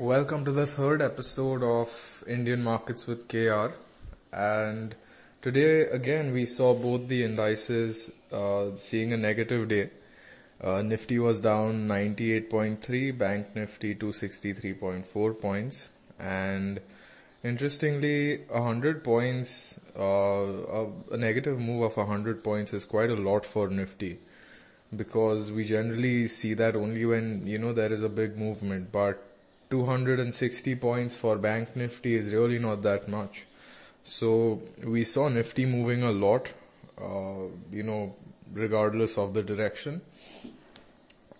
Welcome to the third episode of Indian Markets with KR. And today again we saw both the indices uh, seeing a negative day. Uh, Nifty was down 98.3, Bank Nifty 263.4 points. And interestingly, 100 points, uh, a, a negative move of 100 points is quite a lot for Nifty because we generally see that only when, you know, there is a big movement, but 260 points for Bank Nifty is really not that much. So we saw Nifty moving a lot, uh, you know, regardless of the direction.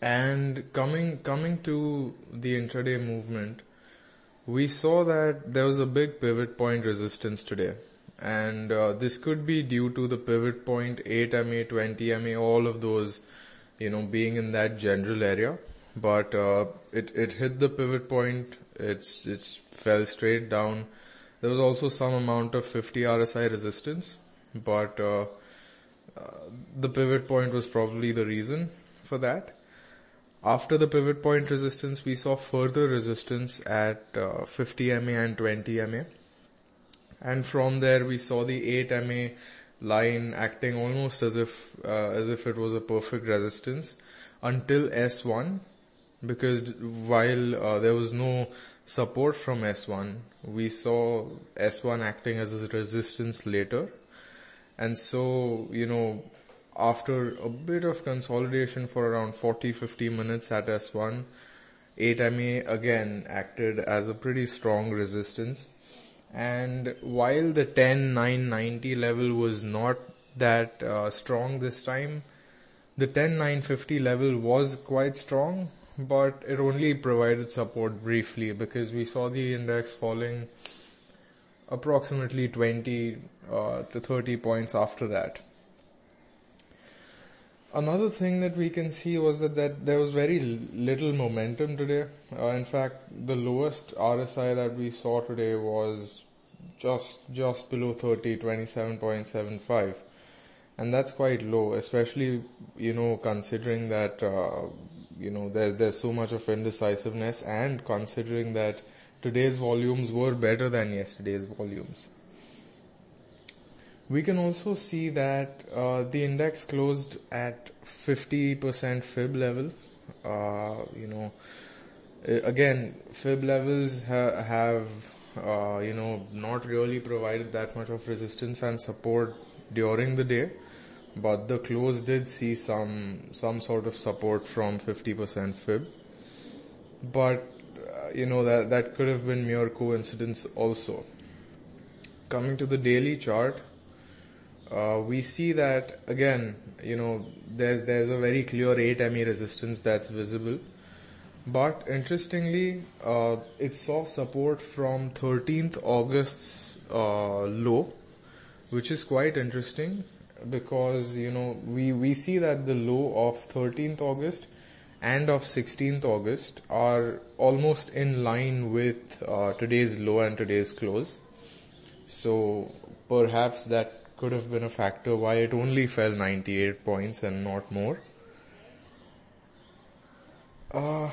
And coming, coming to the intraday movement, we saw that there was a big pivot point resistance today. And uh, this could be due to the pivot point 8 MA, 20 MA, all of those, you know, being in that general area but uh, it it hit the pivot point. It's it's fell straight down. There was also some amount of 50 RSI resistance, but uh, uh, the pivot point was probably the reason for that. After the pivot point resistance, we saw further resistance at uh, 50 MA and 20 MA. And from there we saw the 8 MA line acting almost as if, uh, as if it was a perfect resistance until S1 because while uh, there was no support from S1, we saw S1 acting as a resistance later. And so, you know, after a bit of consolidation for around 40-50 minutes at S1, 8MA again acted as a pretty strong resistance. And while the 10-990 level was not that uh, strong this time, the 10-950 level was quite strong but it only provided support briefly because we saw the index falling approximately 20 uh, to 30 points after that. Another thing that we can see was that, that there was very little momentum today. Uh, in fact, the lowest RSI that we saw today was just just below 30, 27.75, and that's quite low, especially you know considering that uh, you know, there's, there's so much of indecisiveness and considering that today's volumes were better than yesterday's volumes. We can also see that uh, the index closed at 50% fib level. Uh, you know, again, fib levels ha- have, uh, you know, not really provided that much of resistance and support during the day but the close did see some some sort of support from 50% fib. But uh, you know that that could have been mere coincidence also. Coming to the daily chart uh, we see that again you know there's there's a very clear 8 MA resistance that's visible. But interestingly uh, it saw support from 13th August's uh, low which is quite interesting because you know we we see that the low of 13th August and of 16th August are almost in line with uh, today's low and today's close. So perhaps that could have been a factor why it only fell 98 points and not more. Uh,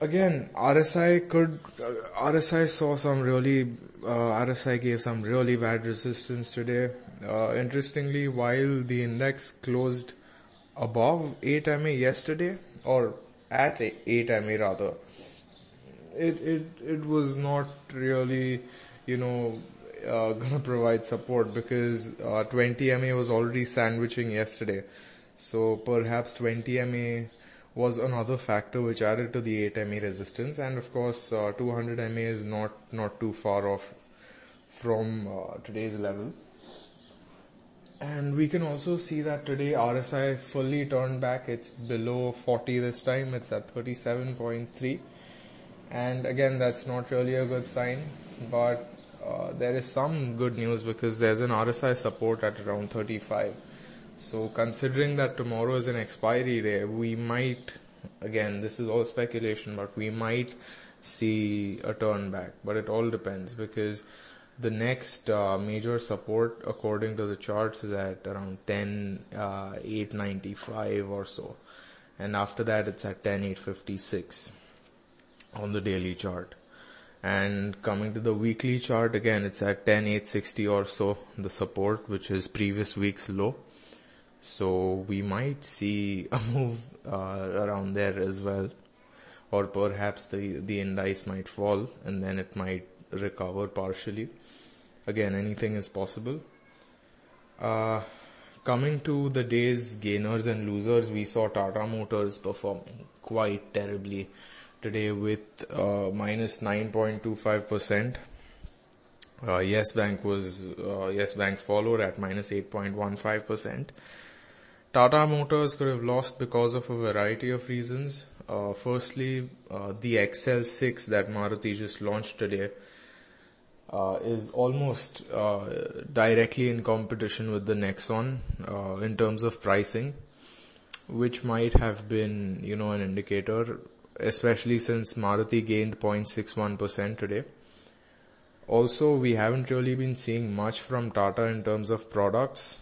again, RSI could, uh, RSI saw some really, uh, RSI gave some really bad resistance today. Uh, interestingly, while the index closed above 8 MA yesterday, or at 8 MA rather, it, it, it was not really, you know, uh, gonna provide support because uh, 20 MA was already sandwiching yesterday. So perhaps 20 MA was another factor which added to the 8 MA resistance and of course uh, 200 MA is not, not too far off from uh, today's level. And we can also see that today RSI fully turned back. It's below 40 this time. It's at 37.3. And again, that's not really a good sign, but uh, there is some good news because there's an RSI support at around 35. So considering that tomorrow is an expiry day, we might, again, this is all speculation, but we might see a turn back. But it all depends because the next uh, major support according to the charts is at around 10 uh, 895 or so and after that it's at 10 856 on the daily chart And coming to the weekly chart, again, it's at 10860 or so, the support, which is previous week's low. So we might see a move uh, around there as well. Or perhaps the, the index might fall and then it might recover partially. Again, anything is possible. Uh, coming to the day's gainers and losers, we saw Tata Motors performing quite terribly today with uh, minus 9.25%. Uh, yes Bank was, uh, Yes Bank followed at minus 8.15%. Tata Motors could have lost because of a variety of reasons. Uh, firstly, uh, the XL6 that Maruti just launched today uh, is almost uh, directly in competition with the Nexon uh, in terms of pricing, which might have been, you know, an indicator especially since Maruti gained 0.61% today. Also, we haven't really been seeing much from Tata in terms of products.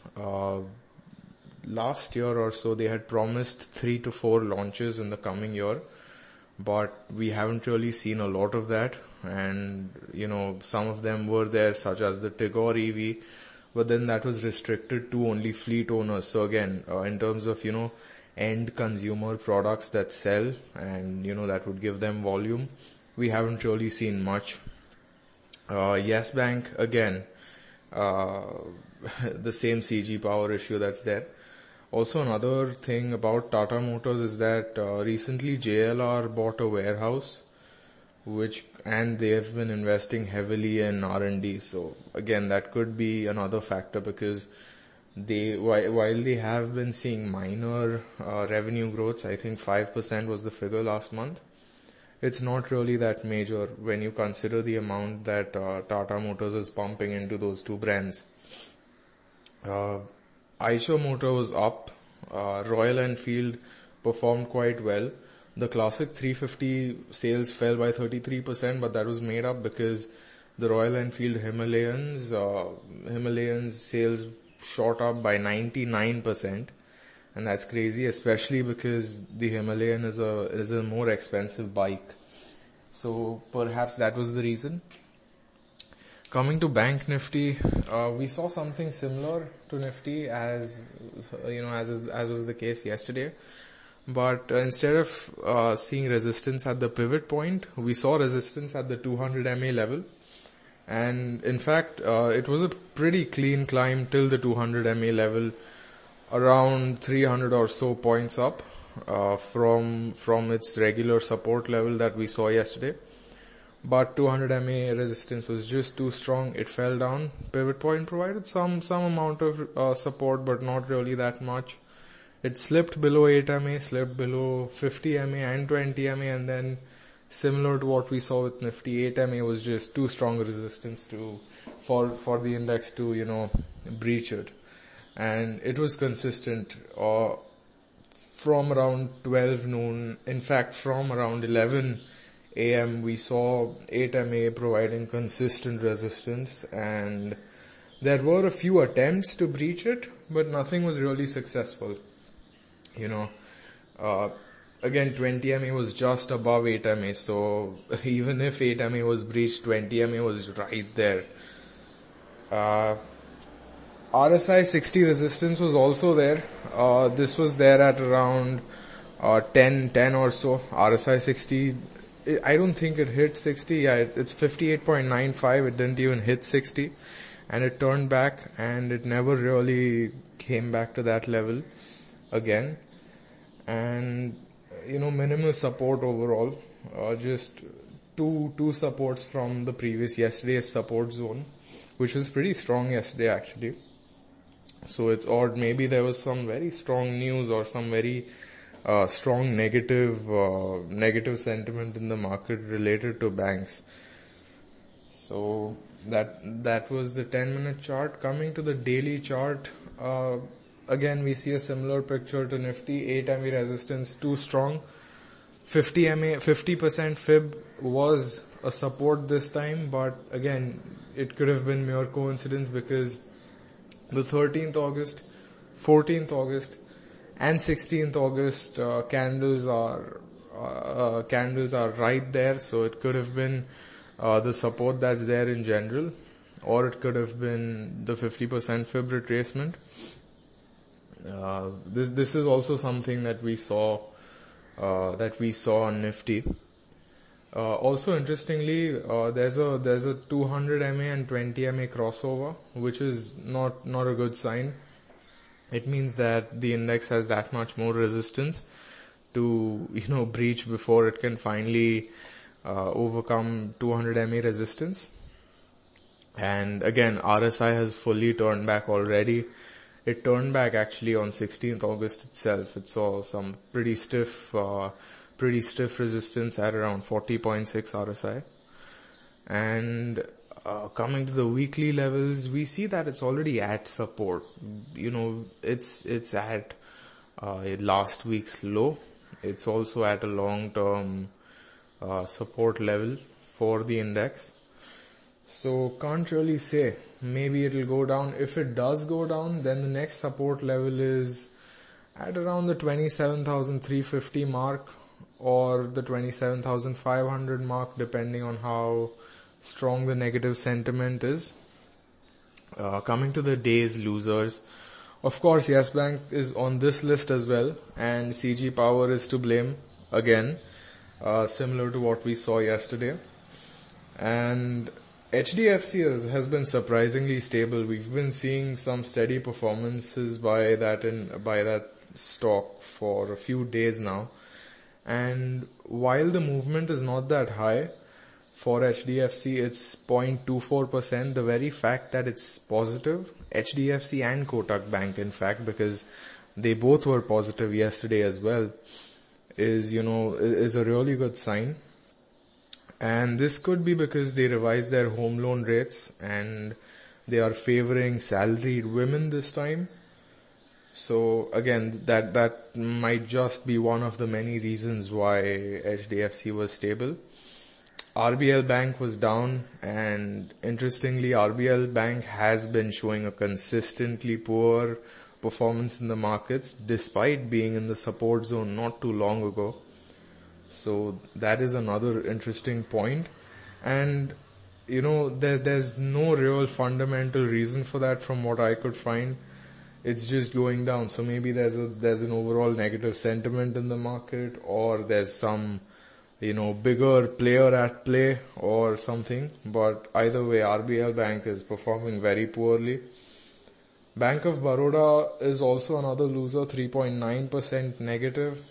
Last year or so, they had promised three to four launches in the coming year, but we haven't really seen a lot of that. And, you know, some of them were there, such as the Tigor EV, but then that was restricted to only fleet owners. So again, uh, in terms of, you know, end consumer products that sell and, you know, that would give them volume. We haven't really seen much. Uh, yes Bank, again, uh, the same CG power issue that's there. Also another thing about Tata Motors is that uh, recently JLR bought a warehouse which and they have been investing heavily in R&D so again that could be another factor because they while they have been seeing minor uh, revenue growths, I think 5% was the figure last month. It's not really that major when you consider the amount that uh, Tata Motors is pumping into those two brands. Eicher Motor was up. Uh, Royal Enfield performed quite well. The Classic 350 sales fell by 33%, but that was made up because the Royal Enfield Himalayans, uh, Himalayans sales shot up by 99%. And that's crazy, especially because the Himalayan is a, is a more expensive bike. So perhaps that was the reason. Coming to Bank Nifty, uh, we saw something similar to Nifty as, you know, as, is, as was the case yesterday. But uh, instead of uh, seeing resistance at the pivot point, we saw resistance at the 200 MA level and in fact uh, it was a pretty clean climb till the 200 MA level around 300 or so points up uh, from from its regular support level that we saw yesterday but 200 MA resistance was just too strong. It fell down. Pivot point provided some some amount of uh, support but not really that much. It slipped below 8 MA slipped below 50 MA and 20 MA and then similar to what we saw with Nifty, 8MA was just too strong resistance to, for, for the index to, you know, breach it. And it was consistent, uh, from around 12 noon, in fact from around 11 AM we saw 8MA providing consistent resistance and there were a few attempts to breach it, but nothing was really successful. You know, uh, again 20 MA was just above 8 MA so even if 8 MA was breached 20 MA was right there. Uh, RSI 60 resistance was also there. Uh, this was there at around uh, 10 10 or so. RSI 60 I don't think it hit 60 yeah it's 58.95 it didn't even hit 60 and it turned back and it never really came back to that level again and you know, minimal support overall. Uh, just two two supports from the previous yesterday's support zone, which was pretty strong yesterday actually. So it's odd. Maybe there was some very strong news or some very uh, strong negative uh, negative sentiment in the market related to banks. So that that was the 10 minute chart. Coming to the daily chart, uh, again we see a similar picture to Nifty, 8 MA resistance too strong. 50 MA, 50% fib was a support this time, but again, it could have been mere coincidence because the 13th August, 14th August, and 16th August uh, candles are uh, uh, candles are right there, so it could have been uh, the support that's there in general, or it could have been the 50% fib retracement. Uh, this this is also something that we saw that we saw on Nifty. Uh, also, interestingly, uh, there's a there's a 200 MA and 20 MA crossover, which is not not a good sign. It means that the index has that much more resistance to you know breach before it can finally uh, overcome 200 MA resistance. And again, RSI has fully turned back already. It turned back actually on 16th August itself. It saw some pretty stiff, uh, pretty stiff resistance at around 40.6 RSI. And uh, coming to the weekly levels, we see that it's already at support. You know, it's it's at uh, last week's low. It's also at a long-term uh, support level for the index. So can't really say. Maybe it'll go down. If it does go down, then the next support level is at around the 27,350 mark or the 27,500 mark depending on how strong the negative sentiment is. Uh, coming to the day's losers, of course Yes Bank is on this list as well and CG Power is to blame again, uh, similar to what we saw yesterday. And HDFC has, has been surprisingly stable. We've been seeing some steady performances by that in, by that stock for a few days now. And while the movement is not that high for HDFC, it's 0.24%. The very fact that it's positive, HDFC and Kotak Bank in fact, because they both were positive yesterday as well, is, you know, is a really good sign. And this could be because they revised their home loan rates and they are favoring salaried women this time. So again, that, that might just be one of the many reasons why HDFC was stable. RBL Bank was down and interestingly RBL Bank has been showing a consistently poor performance in the markets despite being in the support zone not too long ago. So that is another interesting point. And, you know, there, there's no real fundamental reason for that from what I could find. It's just going down. So maybe there's a, there's an overall negative sentiment in the market or there's some, you know, bigger player at play or something. But either way, RBL Bank is performing very poorly. Bank of Baroda is also another loser, 3.9% negative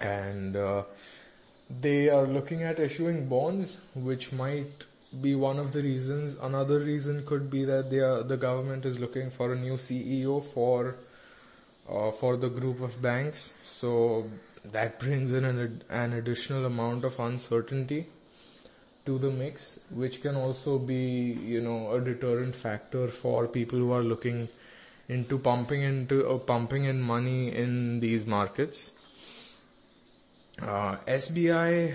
and uh, they are looking at issuing bonds, which might be one of the reasons. Another reason could be that they are, the government is looking for a new CEO for uh, for the group of banks. So that brings in an, an additional amount of uncertainty to the mix, which can also be, you know, a deterrent factor for people who are looking into pumping into uh, pumping in money in these markets. Uh, SBI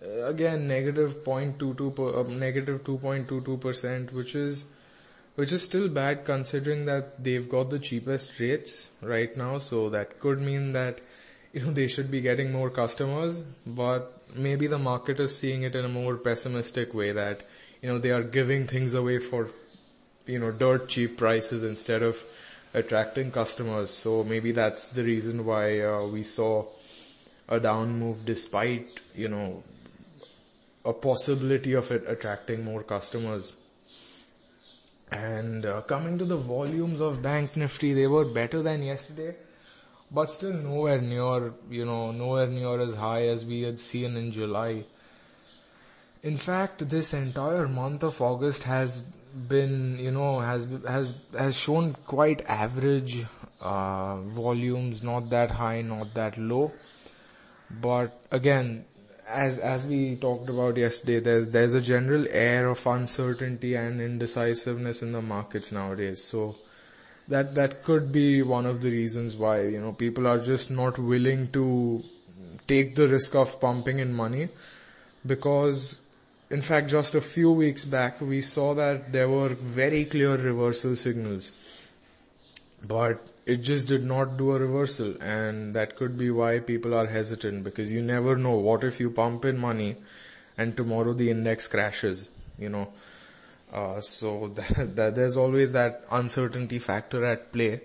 uh, again negative 0.22 per, uh, negative 2.22 percent, which is which is still bad considering that they've got the cheapest rates right now. So that could mean that you know they should be getting more customers, but maybe the market is seeing it in a more pessimistic way that you know they are giving things away for you know dirt cheap prices instead of attracting customers. So maybe that's the reason why uh, we saw a down move despite, you know, a possibility of it attracting more customers. And uh, coming to the volumes of Bank Nifty, they were better than yesterday, but still nowhere near, you know, nowhere near as high as we had seen in July. In fact, this entire month of August has been, you know, has has has shown quite average uh, volumes, not that high, not that low. But again, as as we talked about yesterday, there's there's a general air of uncertainty and indecisiveness in the markets nowadays. So that that could be one of the reasons why you know people are just not willing to take the risk of pumping in money because in fact just a few weeks back we saw that there were very clear reversal signals but it just did not do a reversal and that could be why people are hesitant because you never know what if you pump in money and tomorrow the index crashes, you know. Uh, so that, that there's always that uncertainty factor at play.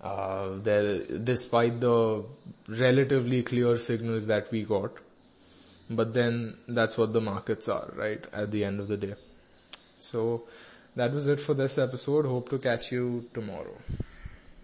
Uh, there, despite the relatively clear signals that we got, but then that's what the markets are, right? At the end of the day. So that was it for this episode. Hope to catch you tomorrow.